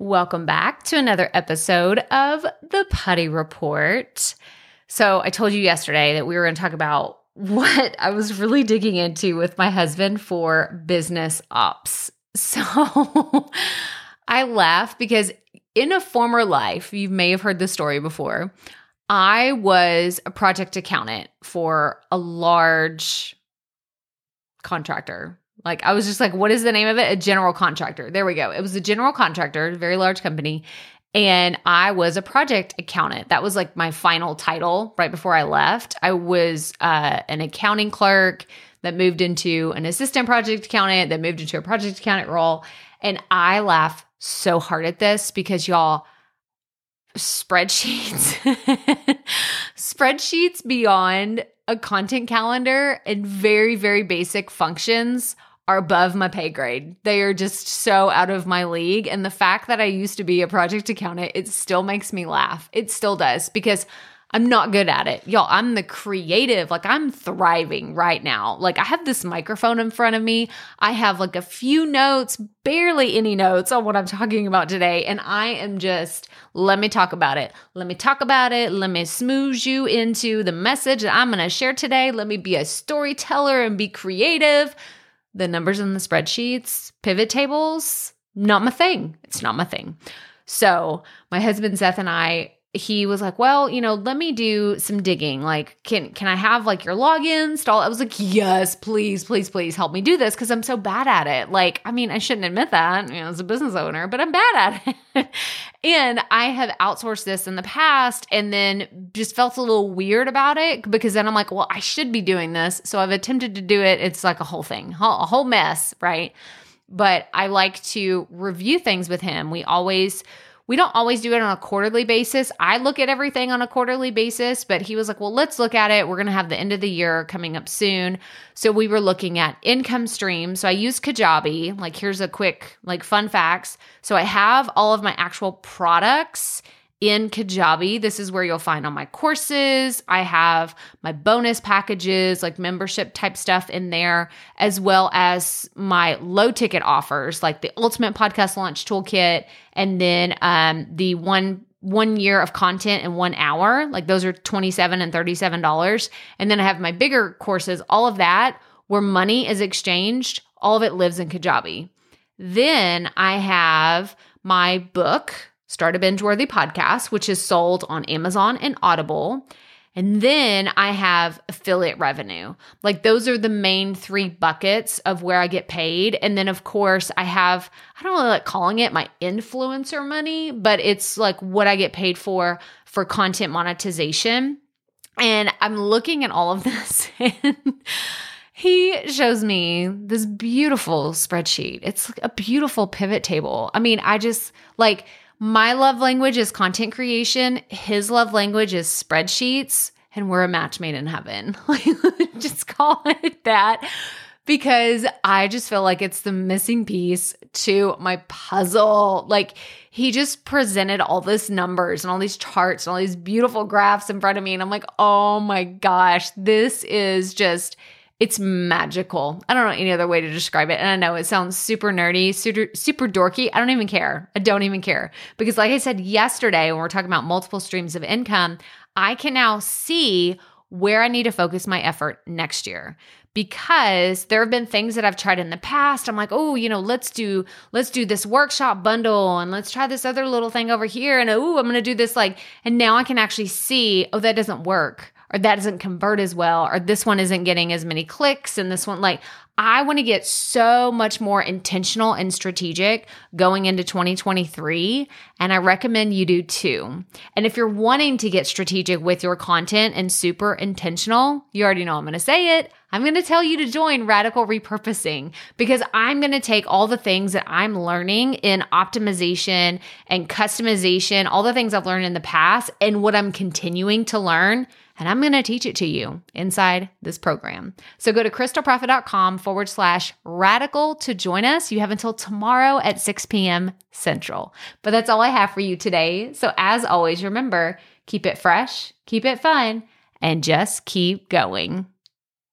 Welcome back to another episode of the Proffitt Report. So, I told you yesterday that we were going to talk about what I was really digging into with my husband for business ops. So, I laugh because in a former life, you may have heard this story before. I was a project accountant for a large contractor, like I was just like, what is the name of it? A general contractor. There we go. It was a general contractor, very large company. And I was a project accountant. That was like my final title right before I left. I was uh, an accounting clerk that moved into an assistant project accountant, that moved into a project accountant role. And I laugh so hard at this because y'all, spreadsheets, spreadsheets beyond a content calendar and very, very basic functions are above my pay grade. They are just so out of my league. And the fact that I used to be a project accountant, it still makes me laugh. It still does because I'm not good at it. Y'all, I'm the creative. Like I'm thriving right now. Like I have this microphone in front of me. I have like a few notes, barely any notes on what I'm talking about today. And I am just, let me talk about it. Let me talk about it. Let me smooth you into the message that I'm going to share today. Let me be a storyteller and be creative the numbers in the spreadsheets, pivot tables, not my thing. It's not my thing. So, my husband Seth and I he was like, "Well, you know, let me do some digging. Like, can can I have like your login All I was like, "Yes, please, please, please help me do this because I'm so bad at it." Like, I mean, I shouldn't admit that, you know, as a business owner, but I'm bad at it. and I have outsourced this in the past and then just felt a little weird about it because then I'm like, "Well, I should be doing this." So I've attempted to do it. It's like a whole thing, a whole mess, right? But I like to review things with him. We always we don't always do it on a quarterly basis. I look at everything on a quarterly basis, but he was like, well, let's look at it. We're going to have the end of the year coming up soon. So we were looking at income streams. So I use Kajabi. Like, here's a quick, like, fun facts. So I have all of my actual products in Kajabi. This is where you'll find all my courses. I have my bonus packages, like membership type stuff in there, as well as my low ticket offers, like the Ultimate Podcast Launch Toolkit, and then um, the one one year of content in one hour. Like those are twenty seven and thirty seven dollars. And then I have my bigger courses. All of that where money is exchanged. All of it lives in Kajabi. Then I have my book Start a Binge Worthy podcast, which is sold on Amazon and Audible. And then I have affiliate revenue. Like those are the main three buckets of where I get paid. And then, of course, I have, I don't really like calling it my influencer money, but it's like what I get paid for for content monetization. And I'm looking at all of this and he shows me this beautiful spreadsheet. It's a beautiful pivot table. I mean, I just like, my love language is content creation. His love language is spreadsheets, and we're a match made in heaven. just call it that because I just feel like it's the missing piece to my puzzle. Like he just presented all this numbers and all these charts and all these beautiful graphs in front of me and I'm like, "Oh my gosh, this is just it's magical. I don't know any other way to describe it. And I know it sounds super nerdy, super, super dorky. I don't even care. I don't even care. Because, like I said yesterday, when we're talking about multiple streams of income, I can now see where I need to focus my effort next year because there have been things that I've tried in the past. I'm like, oh, you know, let's do let's do this workshop bundle and let's try this other little thing over here and oh, I'm going to do this like and now I can actually see, oh, that doesn't work or that doesn't convert as well, or this one isn't getting as many clicks, and this one, like, I want to get so much more intentional and strategic going into 2023. And I recommend you do too. And if you're wanting to get strategic with your content and super intentional, you already know I'm going to say it. I'm going to tell you to join Radical Repurposing because I'm going to take all the things that I'm learning in optimization and customization, all the things I've learned in the past, and what I'm continuing to learn and I'm going to teach it to you inside this program. So go to krystalproffitt.com forward slash radical to join us. You have until tomorrow at 6 p.m. Central. But that's all I have for you today. So as always, remember, keep it fresh, keep it fun, and just keep going.